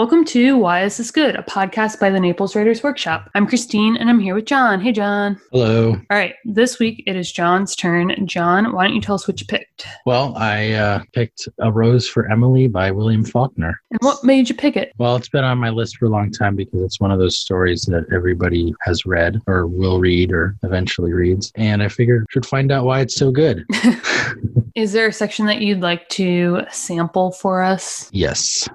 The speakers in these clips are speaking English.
Welcome to Why Is This Good, a podcast by the Naples Writers Workshop. I'm Christine and I'm here with John. Hey, John. Hello. All right, this week it is John's turn. John, why don't you tell us what you picked? Well, I uh, picked A Rose for Emily by William Faulkner. And what made you pick it? Well, it's been on my list for a long time because it's one of those stories that everybody has read or will read or eventually reads. And I figured I should find out why it's so good. Is there a section that you'd like to sample for us? yes.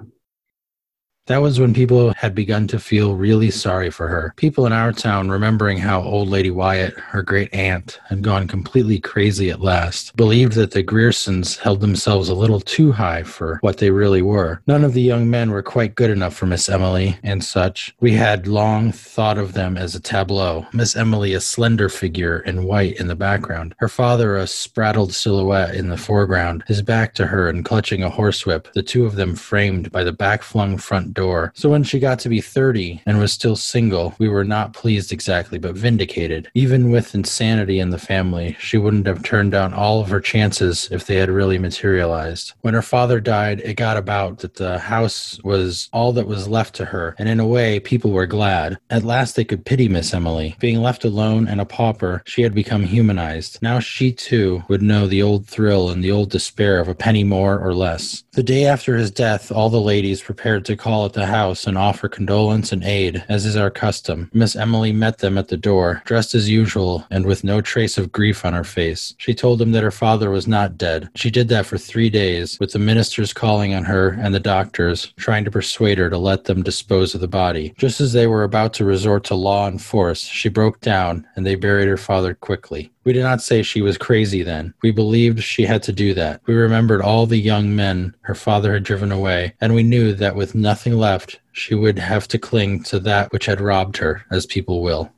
That was when people had begun to feel really sorry for her. People in our town, remembering how old Lady Wyatt, her great aunt, had gone completely crazy at last, believed that the Griersons held themselves a little too high for what they really were. None of the young men were quite good enough for Miss Emily and such. We had long thought of them as a tableau. Miss Emily, a slender figure in white in the background, her father, a spraddled silhouette in the foreground, his back to her and clutching a horsewhip, the two of them framed by the back flung front door. So when she got to be 30 and was still single, we were not pleased exactly, but vindicated. Even with insanity in the family, she wouldn't have turned down all of her chances if they had really materialized. When her father died, it got about that the house was all that was left to her, and in a way, people were glad. At last, they could pity Miss Emily. Being left alone and a pauper, she had become humanized. Now she too would know the old thrill and the old despair of a penny more or less. The day after his death, all the ladies prepared to call at the house and offer condolence and aid, as is our custom. Miss Emily met them at the door, dressed as usual and with no trace of grief on her face. She told them that her father was not dead. She did that for three days, with the ministers calling on her and the doctors, trying to persuade her to let them dispose of the body. Just as they were about to resort to law and force, she broke down, and they buried her father quickly. We did not say she was crazy then. We believed she had to do that. We remembered all the young men her father had driven away, and we knew that with nothing left, she would have to cling to that which had robbed her, as people will.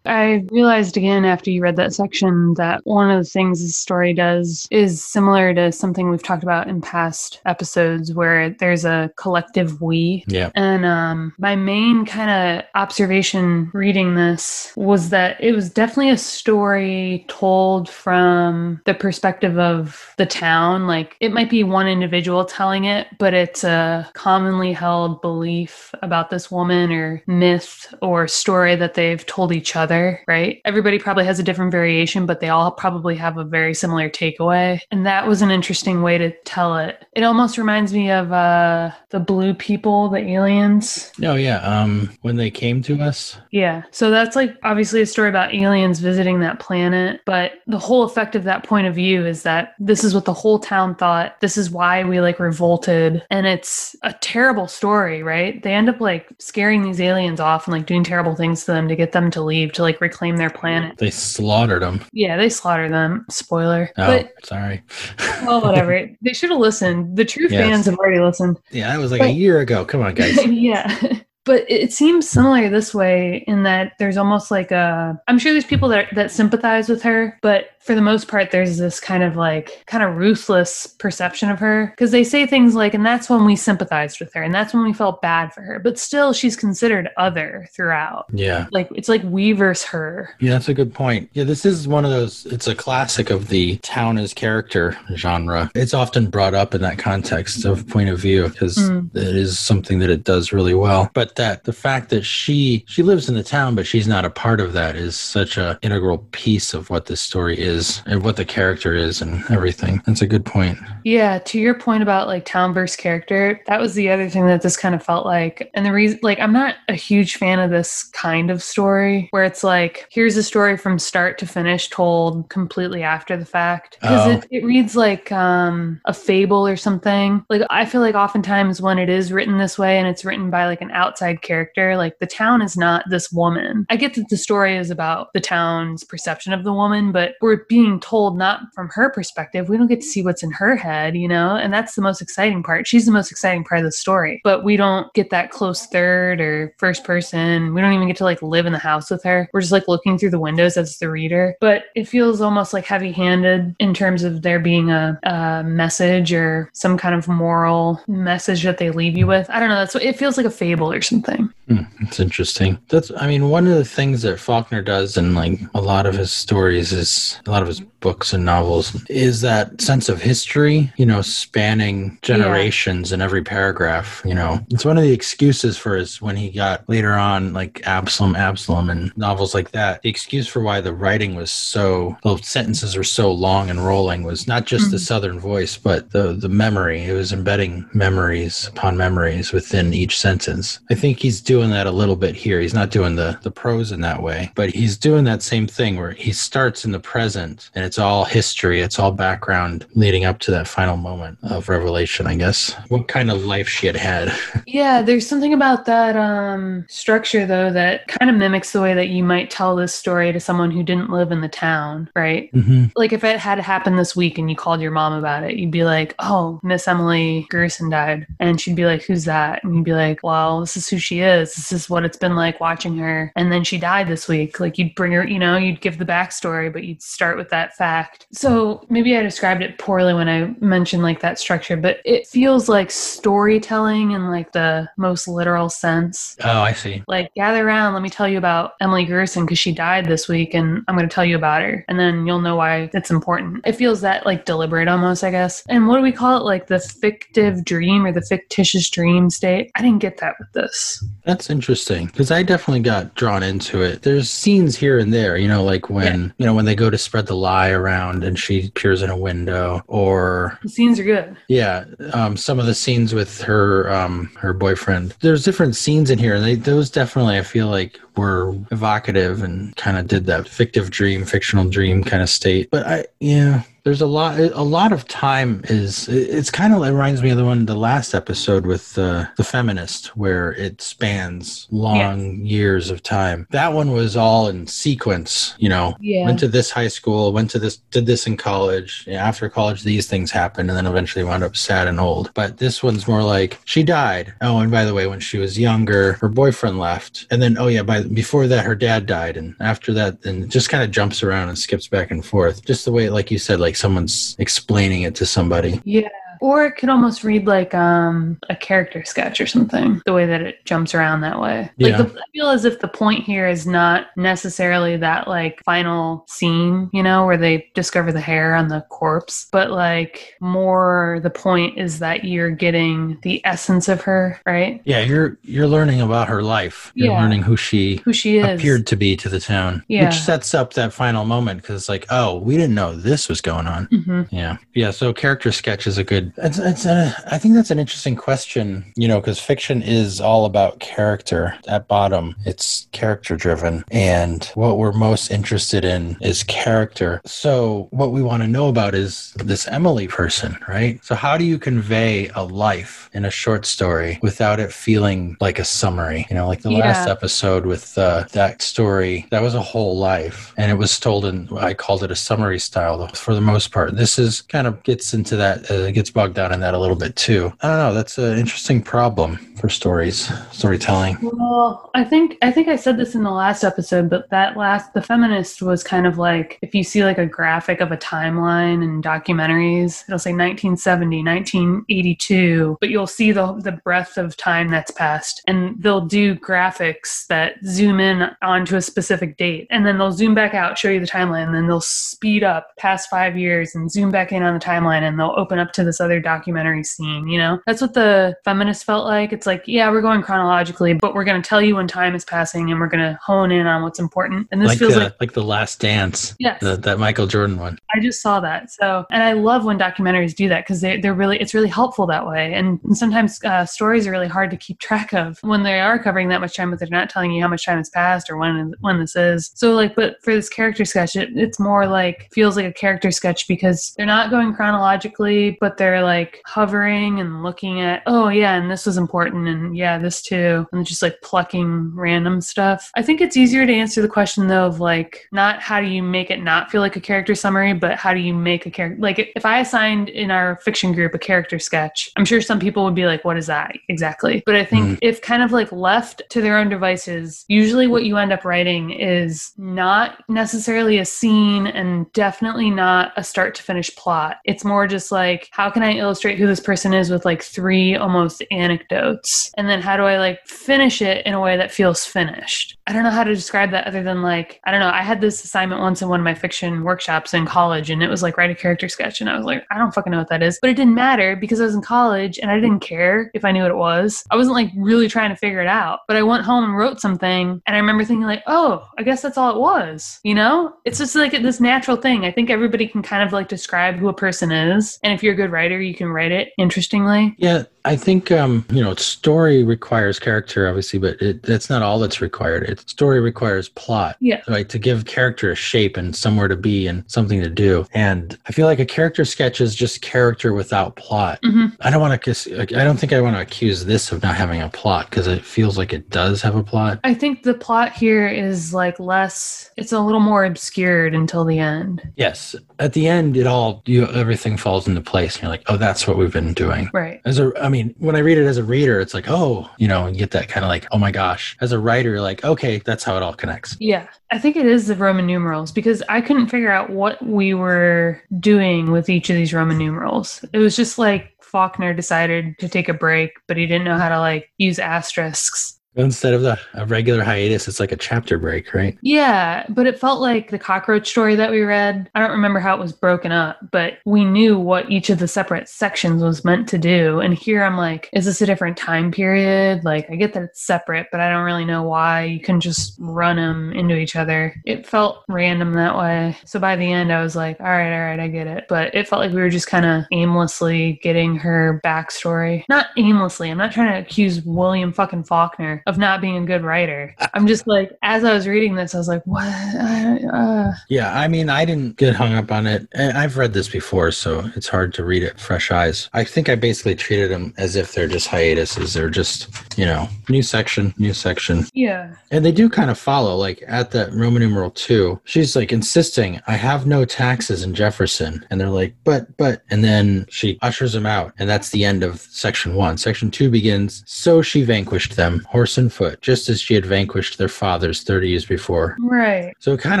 I realized again after you read that section that one of the things this story does is similar to something we've talked about in past episodes where there's a collective we. Yeah. And um, my main kind of observation reading this was that it was definitely a story told from the perspective of the town. Like it might be one individual telling it, but it's a commonly held belief about this woman or myth or story that they've told each other right? Everybody probably has a different variation, but they all probably have a very similar takeaway. And that was an interesting way to tell it. It almost reminds me of uh, the blue people, the aliens. No, yeah. Um, when they came to us, Yeah. So that's like obviously a story about aliens visiting that planet, but the whole effect of that point of view is that this is what the whole town thought. This is why we like revolted. And it's a terrible story, right? They end up like scaring these aliens off and like doing terrible things to them to get them to leave to like reclaim their planet. they slaughtered them. Yeah, they slaughter them. Spoiler. Oh, But sorry. well, whatever. they should have listened. The true Yes. fans have already listened. Yeah, that was like But- a year ago. Come on, guys. yeah. But it seems similar this way in that there's almost like a I'm sure there's people that that sympathize with her, but for the most part there's this kind of like kind of ruthless perception of her because they say things like and that's when we sympathized with her and that's when we felt bad for her, but still she's considered other throughout. Yeah. Like it's like we versus her. Yeah, that's a good point. Yeah, this is one of those, it's a classic of the town as character genre. It's often brought up in that context of point of view because Mm. it is something that it does really well. But that the fact that she she lives in the town but she's not a part of that is such a integral piece of what this story is and what the character is and everything. That's a good point. Yeah, to your point about like town versus character, that was the other thing that this kind of felt like. And the reason, like, I'm not a huge fan of this kind of story where it's like, here's a story from start to finish told completely after the fact. Because Oh. it, it reads like um, a fable or something. Like, I feel like oftentimes when it is written this way and it's written by like an outside character, like the town is not this woman. I get that the story is about the town's perception of the woman, but we're being told not from her perspective. We don't get to see what's in her head, you know? And that's the most exciting part. She's the most exciting part of the story, but we don't get that close third or first person. We don't even get to like live in the house with her. We're just like looking through the windows as the reader. But it feels almost like heavy handed in terms of there being a, a message or some kind of moral message that they leave you with. I don't know. That's what it feels like a fable or something something. Hmm, that's interesting. That's, I mean, one of the things that Faulkner does in like a lot of his stories is a lot of his books and novels is that sense of history, you know, spanning generations yeah. in every paragraph. You know, it's one of the excuses for his when he got later on like Absalom, Absalom, and novels like that. The excuse for why the writing was so, the sentences were so long and rolling was not just mm-hmm. the Southern voice, but the the memory. It was embedding memories upon memories within each sentence. I think he's doing doing that a little bit here. He's not doing the the prose in that way, but he's doing that same thing where he starts in the present and it's all history, it's all background leading up to that final moment of revelation, I guess. What kind of life she had had. yeah, there's something about that um, structure though that kind of mimics the way that you might tell this story to someone who didn't live in the town, right? Mm-hmm. Like if it had happened this week and you called your mom about it, you'd be like, "Oh, Miss Emily Grierson died," and she'd be like, "Who's that?" And you'd be like, "Well, this is who she is." this is what it's been like watching her. And then she died this week. Like you'd bring her you know you'd give the backstory but you'd start with that fact. So maybe i described it poorly when i mentioned like that structure but it feels like storytelling in like the most literal sense. Oh i see. Like gather around. Let me tell you about emily grierson because she died this week and i'm going to tell you about her. And then you'll know why it's important. It feels that like deliberate almost i guess. And what do we call it? Like the fictive dream or the fictitious dream state? I didn't get that with this that's interesting because I definitely got drawn into it. There's scenes here and there, you know, like when yeah. you know when they go to spread the lie around and she peers in a window, or the scenes are good. Yeah, um, some of the scenes with her um, her boyfriend. There's different scenes in here, and they, those definitely I feel like were evocative and kind of did that fictive dream, fictional dream kind of state. But I, yeah, there's a lot a lot of time is it's kind of it reminds me of the one the last episode with uh, the feminist where it spans long yeah. years of time. That one was all in sequence you know? Yeah. went to this high school went to this did this in college. After college these things happened and then eventually wound up sad and old. But this one's more like she died. Oh and by the way when she was younger her boyfriend left. And then oh yeah by before that her dad died. And after that then just kind of jumps around and skips back and forth. Just the way like you said like like someone's explaining it to somebody. Yeah. Or it could almost read like um, a character sketch or something, the way that it jumps around that way. Yeah. Like the, I feel as if the point here is not necessarily that like final scene, you know, where they discover the hair on the corpse, but like more the point is that you're getting the essence of her, right? Yeah, you're you're learning about her life. You're yeah. learning who she who she is. appeared to be to the town. Yeah. Which sets up that final moment because it's like, oh, we didn't know this was going on. Mm-hmm. Yeah. Yeah. So character sketch is a good it's, it's a, I think that's an interesting question, you know, because fiction is all about character. At bottom, it's character driven. And what we're most interested in is character. So, what we want to know about is this Emily person, right? So, how do you convey a life in a short story without it feeling like a summary? You know, like the yeah. last episode with uh, that story, that was a whole life. And it was told in, I called it a summary style for the most part. This is kind of gets into that, uh, gets bogged down in that a little bit too. I don't know. That's an interesting problem for stories, storytelling. Well, I think I think I said this in the last episode, but that last the feminist was kind of like if you see like a graphic of a timeline in documentaries, it'll say 1970, 1982, but you'll see the the breadth of time that's passed, and they'll do graphics that zoom in onto a specific date, and then they'll zoom back out, show you the timeline, and then they'll speed up past five years and zoom back in on the timeline, and they'll open up to this other documentary scene, you know? That's what the feminist felt like. It's like, yeah, we're going chronologically, but we're going to tell you when time is passing and we're going to hone in on what's important. And this like feels the, like like the last dance. Yes. The, that Michael Jordan one. I just saw that. So, and I love when documentaries do that because they, they're really, it's really helpful that way. And, and sometimes uh, stories are really hard to keep track of when they are covering that much time, but they're not telling you how much time has passed or when, when this is. So like, but for this character sketch, it, it's more like, feels like a character sketch because they're not going chronologically, but they're like hovering and looking at, oh yeah, and this was important, and yeah, this too, and just like plucking random stuff. I think it's easier to answer the question though of like not how do you make it not feel like a character summary, but how do you make a character? Like if I assigned in our fiction group a character sketch, I'm sure some people would be like, what is that exactly? But I think Mm. if kind of like left to their own devices, usually what you end up writing is not necessarily a scene and definitely not a start to finish plot. It's more just like, how can I illustrate who this person is with like three almost anecdotes? And then how do I like finish it in a way that feels finished? I don't know how to describe that other than like, I don't know. I had this assignment once in one of my fiction workshops in college and it was like write a character sketch. And I was like, I don't fucking know what that is. But it didn't matter because I was in college and I didn't care if I knew what it was. I wasn't like really trying to figure it out. But I went home and wrote something and I remember thinking like, oh, I guess that's all it was. You know? It's just like this natural thing. I think everybody can kind of like describe who a person is. And if you're a good writer, you can write it interestingly. Yeah, I think um, you know, story requires character, obviously, but it, that's not all that's required. It story requires plot, Yeah. right? To give character a shape and somewhere to be and something to do. And I feel like a character sketch is just character without plot. hmm I don't want to. I don't think I want to accuse this of not having a plot because it feels like it does have a plot. I think the plot here is like less, it's a little more obscured until the end. Yes, at the end, it all you everything falls into place. And you're like, oh, that's what we've been doing. Right. As a, I mean, when I read it as a reader, it's like, oh, you know, you get that kind of like, oh my gosh. As a writer, like, okay, that's how it all connects. Yeah, I think it is the Roman numerals because I couldn't figure out what we were doing with each of these Roman numerals. It was just like Faulkner decided to take a break, but he didn't know how to like use asterisks. Instead of the a regular hiatus, it's like a chapter break, right? Yeah, but it felt like the cockroach story that we read. I don't remember how it was broken up, but we knew what each of the separate sections was meant to do. And here I'm like, is this a different time period? Like, I get that it's separate, but I don't really know why you can just run them into each other. It felt random that way. So by the end, I was like, all right, all right, I get it. But it felt like we were just kind of aimlessly getting her backstory. Not aimlessly. I'm not trying to accuse William fucking Faulkner of not being a good writer. I'm just like, as I was reading this, I was like, what? Uh. Yeah, I mean, I didn't get hung up on it. I've read this before, so it's hard to read it fresh eyes. I think I basically treated them as if they're just hiatuses. They're just, you know, new section, new section. Yeah. And they do kind of follow, like at that Roman numeral two, she's like insisting, I have no taxes in Jefferson. And they're like, but, but, and then she ushers him out. And that's the end of section one. Section two begins, so she vanquished them, horse and foot, just as she had vanquished their fathers 30 years before. Right. So it kind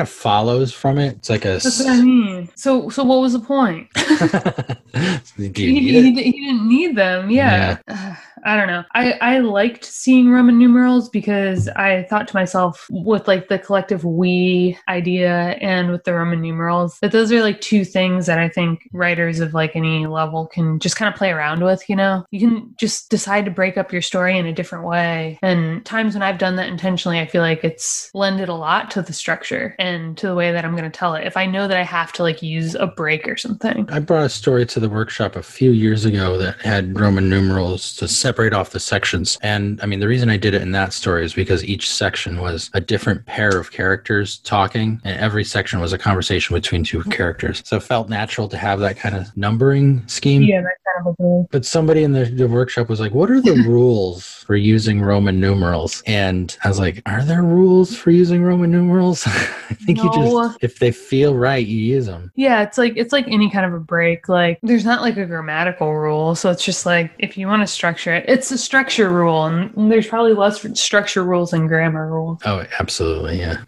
of follows from it. It's like a. That's what I mean. So, so what was the point? He, he, he didn't need them. Yeah. I don't know. I, I liked seeing Roman numerals because I thought to myself, with like the collective we idea and with the Roman numerals, that those are like two things that I think writers of like any level can just kind of play around with. You know, you can just decide to break up your story in a different way. And times when I've done that intentionally, I feel like it's lended a lot to the structure and to the way that I'm going to tell it. If I know that I have to like use a break or something. I brought a story to the workshop a few years ago that had Roman numerals to separate off the sections. And I mean, the reason I did it in that story is because each section was a different pair of characters talking, and every section was a conversation between two characters. So it felt natural to have that kind of numbering scheme. Yeah, that kind of a thing. But somebody in the, the workshop was like, What are the rules for using Roman numerals? And I was like, Are there rules for using Roman numerals? I think you just, if they feel right, you use them. Yeah, it's like it's like any kind of a break. Like there's not like a grammatical rule, so it's just like if you want to structure it, it's a structure rule, and there's probably less structure rules than grammar rules. Oh, absolutely. Yeah.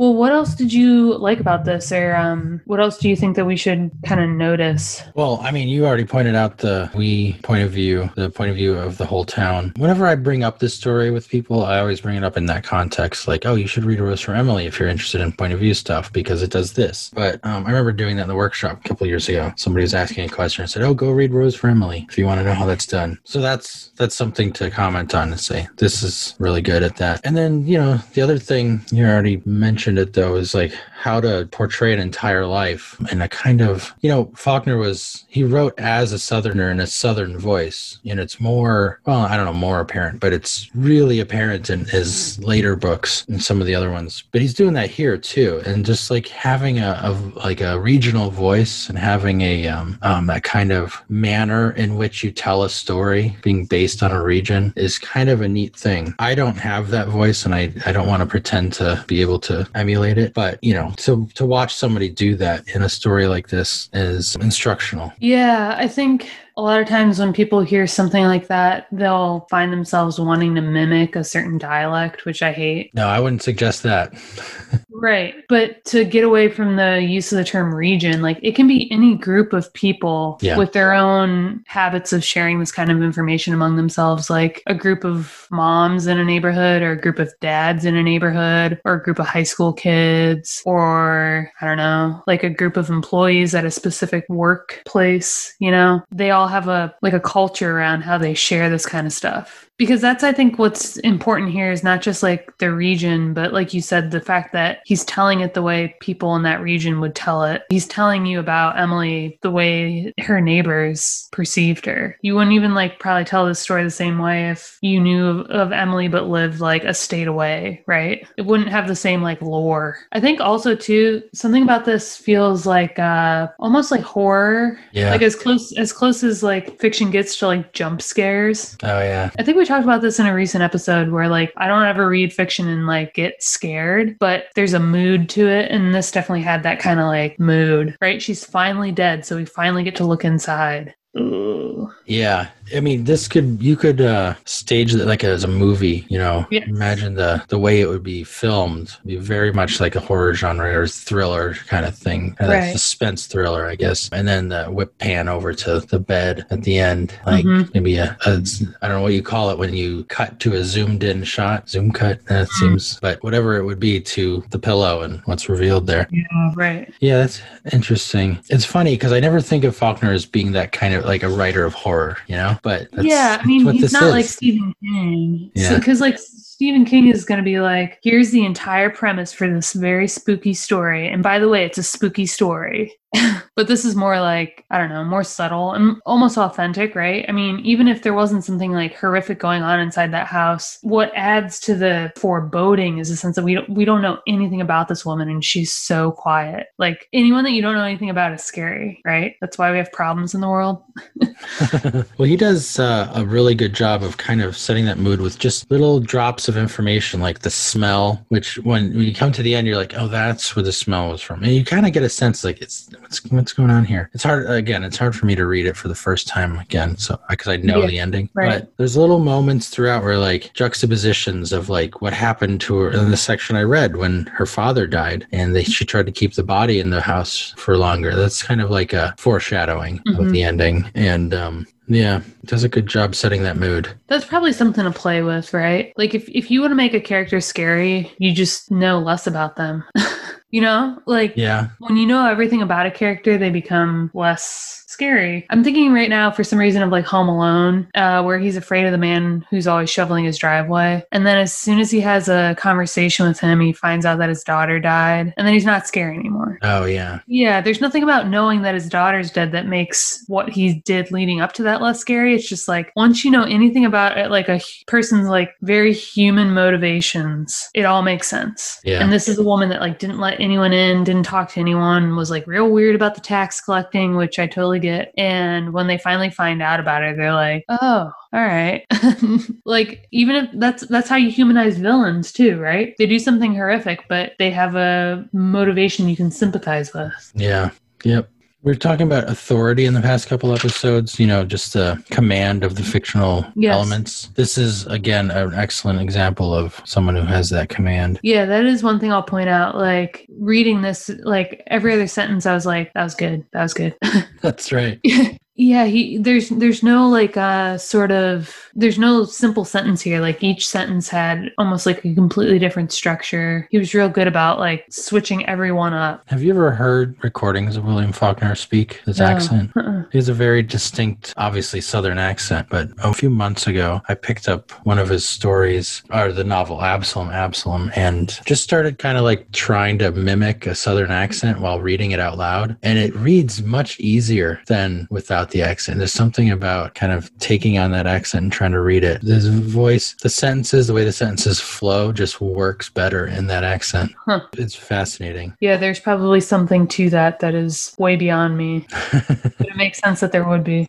Well, what else did you like about this, or um, what else do you think that we should kind of notice? Well, I mean, you already pointed out the we point of view, the point of view of the whole town. Whenever I bring up this story with people, I always bring it up in that context, like, oh, you should read A Rose for Emily if you're interested in point of view stuff because it does this. But um, I remember doing that in the workshop a couple years ago. Somebody was asking a question and said, oh, go read Rose for Emily if you want to know how that's done. So that's that's something to comment on and say this is really good at that. And then you know the other thing you already mentioned it though is like how to portray an entire life and a kind of you know Faulkner was he wrote as a southerner in a southern voice and it's more well I don't know more apparent but it's really apparent in his later books and some of the other ones. But he's doing that here too and just like having a, a like a regional voice and having a um, um that kind of manner in which you tell a story being based on a region is kind of a neat thing. I don't have that voice and I I don't want to pretend to be able to emulate it. But you know, to to watch somebody do that in a story like this is instructional. Yeah, I think a lot of times when people hear something like that, they'll find themselves wanting to mimic a certain dialect, which I hate. No, I wouldn't suggest that. right. But to get away from the use of the term region, like it can be any group of people Yeah. with their own habits of sharing this kind of information among themselves, like a group of moms in a neighborhood, or a group of dads in a neighborhood, or a group of high school kids, or I don't know, like a group of employees at a specific workplace, you know? They all have a like a culture around how they share this kind of stuff because that's i think what's important here is not just like the region but like you said the fact that he's telling it the way people in that region would tell it. He's telling you about emily the way her neighbors perceived her. You wouldn't even like probably tell this story the same way if you knew of, of emily but lived like a state away right? It wouldn't have the same like lore. I think also too something about this feels like uh almost like horror. Yeah. like as close as close as like fiction gets to like jump scares. Oh yeah. I think we talked about this in a recent episode where like I don't ever read fiction and like get scared, but there's a mood to it and this definitely had that kind of like mood, right? She's finally dead, so we finally get to look inside. Ooh. Yeah. I mean, this could you could uh stage it like as a movie, you know. Yes. Imagine the the way it would be filmed. Be very much like a horror genre or thriller kind of thing. Uh, Right. suspense thriller, I guess. And then the whip pan over to the bed at the end. Like Mhm. maybe a, a I don't know what you call it when you cut to a zoomed in shot. Zoom cut, that seems but whatever it would be to the pillow and what's revealed there. Yeah, right. Yeah, that's interesting. It's funny because I never think of Faulkner as being that kind of like a writer of horror, you know. But that's, yeah, I mean, he's not is. like Stephen King. Yeah. Because, like, Stephen King is going to be like, here's the entire premise for this very spooky story. And by the way, it's a spooky story. but this is more like, I don't know, more subtle and almost authentic, right? I mean, even if there wasn't something like horrific going on inside that house, what adds to the foreboding is the sense that we don't, we don't know anything about this woman and she's so quiet. Like, anyone that you don't know anything about is scary, right? That's why we have problems in the world. well, he does uh, a really good job of kind of setting that mood with just little drops of information, like the smell. Which, when, when you come to the end, you're like, "Oh, that's where the smell was from," and you kind of get a sense like it's what's what's going on here. It's hard again. It's hard for me to read it for the first time again, so because I know Yeah, the ending. right. But there's little moments throughout where like juxtapositions of like what happened to her in the section I read when her father died, and they she tried to keep the body in the house for longer. That's kind of like a foreshadowing of Mhm. the ending, and um, yeah, it does a good job setting that mood. That's probably something to play with, right? Like if if you want to make a character scary, you just know less about them. you know? Like Yeah, when you know everything about a character, they become less scary. I'm thinking right now for some reason of like Home Alone, uh, where he's afraid of the man who's always shoveling his driveway. And then as soon as he has a conversation with him, he finds out that his daughter died. And then he's not scary anymore. oh yeah, Yeah, there's nothing about knowing that his daughter's dead that makes what he did leading up to that less scary. It's just like once you know anything about it, like a person's like very human motivations, it all makes sense. Yeah. And this is a woman that like didn't let anyone in, didn't talk to anyone, was like real weird about the tax collecting, which I totally get. And when they finally find out about it, they're like, oh, all right. like even if that's that's how you humanize villains too, right? They do something horrific, but they have a motivation you can sympathize with. yeah, yep. We are talking about authority in the past couple episodes, you know, just the command of the fictional Yes. elements. This is, again, an excellent example of someone who has that command. Yeah, that is one thing I'll point out. Like reading this, like every other sentence, I was like, "That was good. That was good." That's right. yeah, he there's there's no like uh sort of there's no simple sentence here. Like each sentence had almost like a completely different structure. He was real good about like switching everyone up. Have you ever heard recordings of William Faulkner speak his No. accent? Uh-uh. He has a very distinct, obviously Southern accent, but a few months ago, I picked up one of his stories, or the novel Absalom, Absalom, and just started kind of like trying to mimic a Southern accent while reading it out loud. And it reads much easier than without the accent. There's something about kind of taking on that accent and trying to read it. His voice, the sentences, the way the sentences flow just works better in that accent. Huh. It's fascinating. Yeah, there's probably something to that that is way beyond me. but it makes sense that there would be.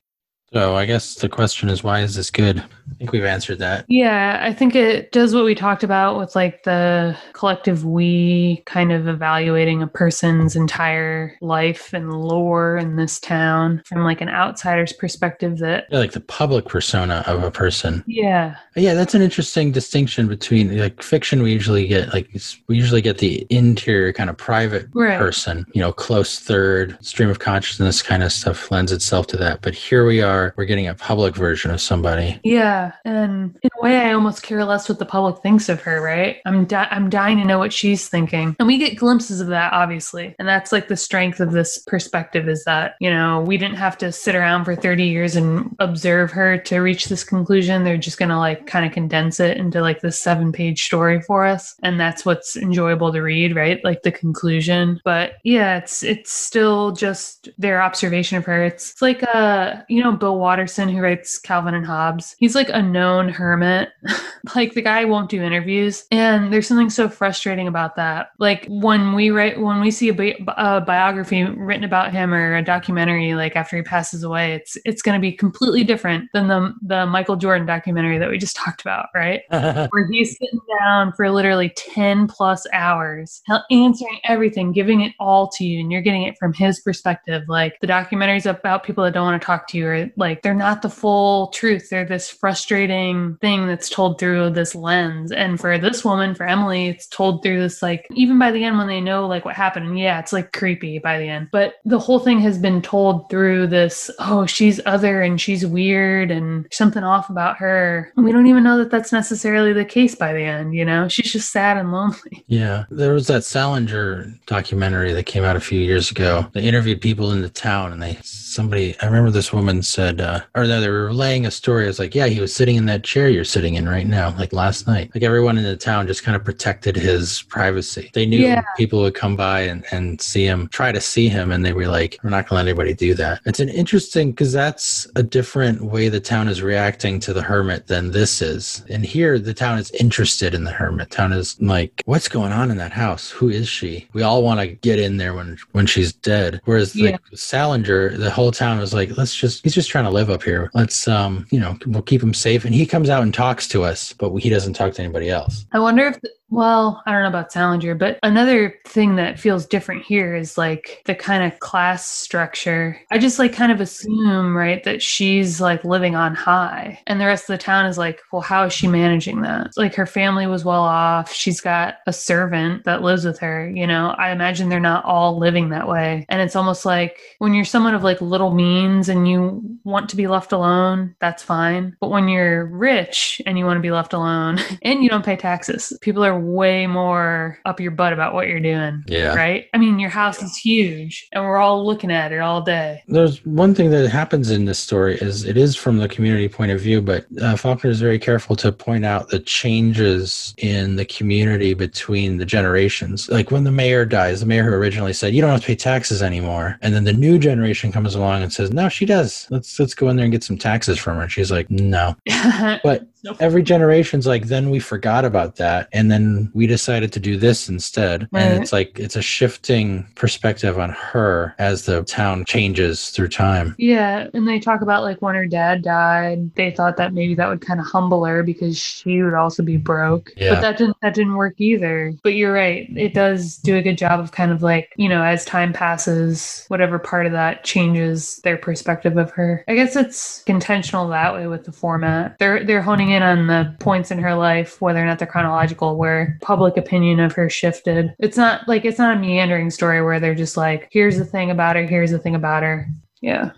So I guess the question is, why is this good? I think we've answered that. Yeah, I think it does what we talked about with like the collective we kind of evaluating a person's entire life and lore in this town from like an outsider's perspective that Yeah, like the public persona of a person. yeah. Yeah, that's an interesting distinction between like fiction. We usually get like we usually get the interior kind of private Right. person, you know, close third, stream of consciousness kind of stuff lends itself to that. But here we are, we're getting a public version of somebody. Yeah, and in a way, I almost care less what the public thinks of her. Right? I'm di- I'm dying to know what she's thinking, and we get glimpses of that, obviously, and that's like the strength of this perspective is that you know we didn't have to sit around for 30 years and observe her to reach this conclusion. They're just gonna like kind of condense it into like this seven page story for us, and that's what's enjoyable to read, right? Like the conclusion. But yeah, it's it's still just their observation of her. It's, it's like uh you know Bill Watterson who writes Calvin and Hobbes. He's like a known hermit. like the guy won't do interviews, and there's something so frustrating about that. Like when we write when we see a, bi- a biography written about him or a documentary like after he passes away, it's it's going to be completely different than the the Michael Jordan documentary that we just talked about, right? where he's sitting down for literally 10 plus hours, answering everything, giving it all to you, and you're getting it from his perspective. Like the documentaries about people that don't want to talk to you, or like they're not the full truth. They're this frustrating thing that's told through this lens. And for this woman, for Emily, it's told through this, like, even by the end when they know like what happened, yeah, it's like creepy by the end. But the whole thing has been told through this, oh, she's other and she's weird and something off about her. And we don't even know that that's necessarily the case by the end, you know? She's just sad and lonely. Yeah, there was that Salinger documentary that came out a few years ago. They interviewed people in the town, and they somebody I remember this woman said, uh, or no, they were relaying a story. I was like, yeah, he was sitting in that chair you're sitting in right now, like last night. Like everyone in the town just kind of protected his privacy. They knew Yeah. people would come by and, and see him, try to see him, and they were like, we're not going to let anybody do that. It's an interesting because that's a different way the town is reacting to the hermit than this is. And here, the town is interested in the hermit. Town is like, what's going on in that house? Who is she? We all want to get in there when when she's dead. Whereas Yeah. like Salinger, the whole town was like, let's just he's just trying to live up here. Let's um, you know, we'll keep him safe. And he comes out and talks to us, but he doesn't talk to anybody else. I wonder if, well, I don't know about Salinger, but another thing that feels different here is like the kind of class structure. I just like kind of assume, right, that she's like living on high. And the rest of the town is like, well, how is she managing that? Like her family was well off. She's got a servant that lives with her. You know, I imagine they're not all living that way. And it's almost like when you're someone of like little means and you want to be left alone, that's fine. But when you're rich and you want to be left alone and you don't pay taxes, people are way more up your butt about what you're doing. Yeah. Right? I mean, your house is huge and we're all looking at it all day. There's one thing that happens in this story is it is from the community point of view, but uh, Faulkner is very careful to point out the changes in the community between the generations. Like when the mayor dies, the mayor who originally said you don't have to pay taxes anymore, and then the new generation comes along and says no, she does. Let's let's go in there and get some taxes from her. And she's like no, but Nope. every generation's like then we forgot about that and then we decided to do this instead Right. and it's like it's a shifting perspective on her as the town changes through time Yeah, and they talk about like when her dad died, they thought that maybe that would kind of humble her because she would also be broke. Yeah. But that didn't that didn't work either. But you're right, it does do a good job of kind of like, you know, as time passes, whatever part of that changes their perspective of her. I guess it's intentional that way with the format. They're they're honing in on the points in her life, whether or not they're chronological, where public opinion of her shifted. It's not like it's not a meandering story where they're just like, here's the thing about her, here's the thing about her. Yeah.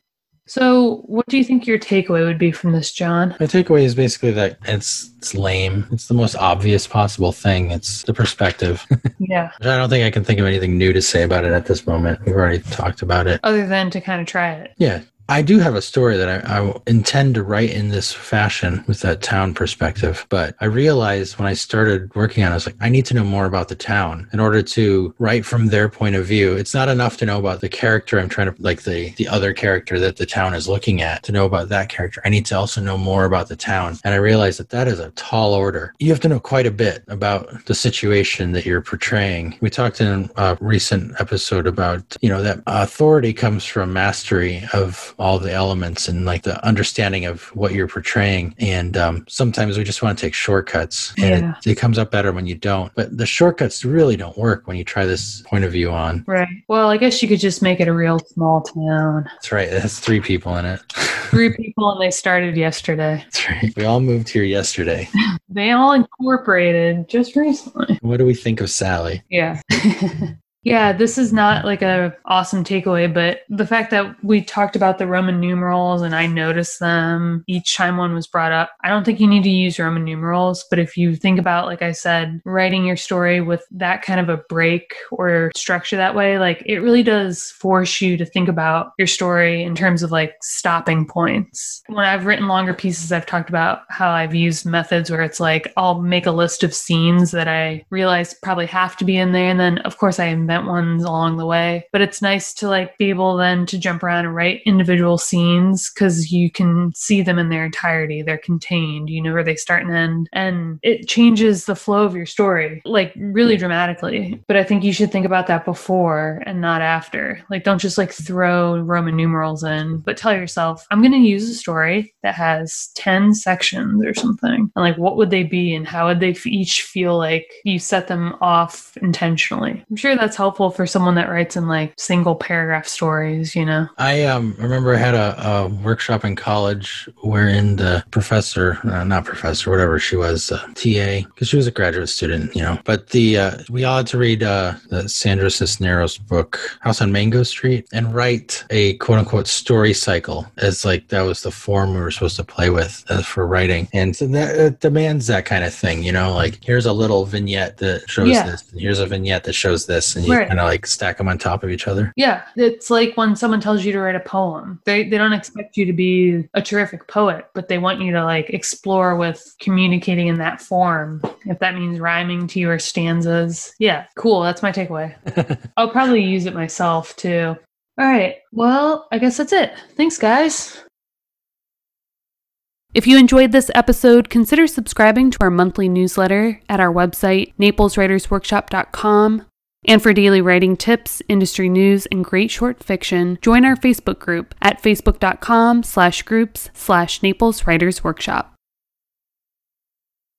So, what do you think your takeaway would be from this, John? my takeaway is basically that it's it's lame it's the most obvious possible thing it's the perspective Yeah. i don't think i can think of anything new to say about it at this moment we've already talked about it Other than to kind of try it. Yeah. I do have a story that I, I intend to write in this fashion with that town perspective. But I realized when I started working on it, I was like, I need to know more about the town in order to write from their point of view. It's not enough to know about the character I'm trying to, like the, the other character that the town is looking at, to know about that character. I need to also know more about the town. And I realized that that is a tall order. You have to know quite a bit about the situation that you're portraying. We talked in a recent episode about, you know, that authority comes from mastery of all the elements and like the understanding of what you're portraying. And um, sometimes we just want to take shortcuts, and Yeah. it, it comes up better when you don't. But the shortcuts really don't work when you try this point of view on. Right. Well, I guess you could just make it a real small town. That's right. It has three people in it. Three people and they started yesterday. That's right. We all moved here yesterday. They all incorporated just recently. What do we think of Sally? Yeah. yeah, this is not like a awesome takeaway, but the fact that we talked about the Roman numerals and I noticed them each time one was brought up. I don't think you need to use Roman numerals, but if you think about like I said, writing your story with that kind of a break or structure that way, like it really does force you to think about your story in terms of like stopping points. When I've written longer pieces, I've talked about how I've used methods where it's like I'll make a list of scenes that I realize probably have to be in there. And then, of course, I invent ones along the way. But it's nice to like be able then to jump around and write individual scenes because you can see them in their entirety. They're contained, you know where they start and end. And it changes the flow of your story, like really dramatically. But I think you should think about that before and not after. Like, don't just like throw Roman numerals in, but tell yourself, I'm going to use a story that has 10 sections or something. And like, what would they be and how would they f- each feel like you set them off intentionally? I'm sure that's helpful for someone that writes in like single paragraph stories, you know? I um, remember I had a, a workshop in college wherein the professor, uh, not professor, whatever she was, uh, TA, because she was a graduate student, you know. But the uh, we all had to read uh, the Sandra Cisneros book, House on Mango Street, and write a quote unquote story cycle as like that was the form we were supposed to play with uh, for writing. And so that it demands that kind of thing, you know, like here's a little vignette that shows Yeah. this, and here's a vignette that shows this, and you Right. kind of like stack them on top of each other. Yeah, it's like when someone tells you to write a poem. They they don't expect you to be a terrific poet, but they want you to like explore with communicating in that form. If that means rhyming to your stanzas. Yeah, cool. That's my takeaway. I'll probably use it myself too. All right. Well, I guess that's it. Thanks, guys. If you enjoyed this episode, consider subscribing to our monthly newsletter at our website, napleswritersworkshop.com. And for daily writing tips, industry news, and great short fiction, join our Facebook group at facebook.com slash groups slash Naples Writers Workshop.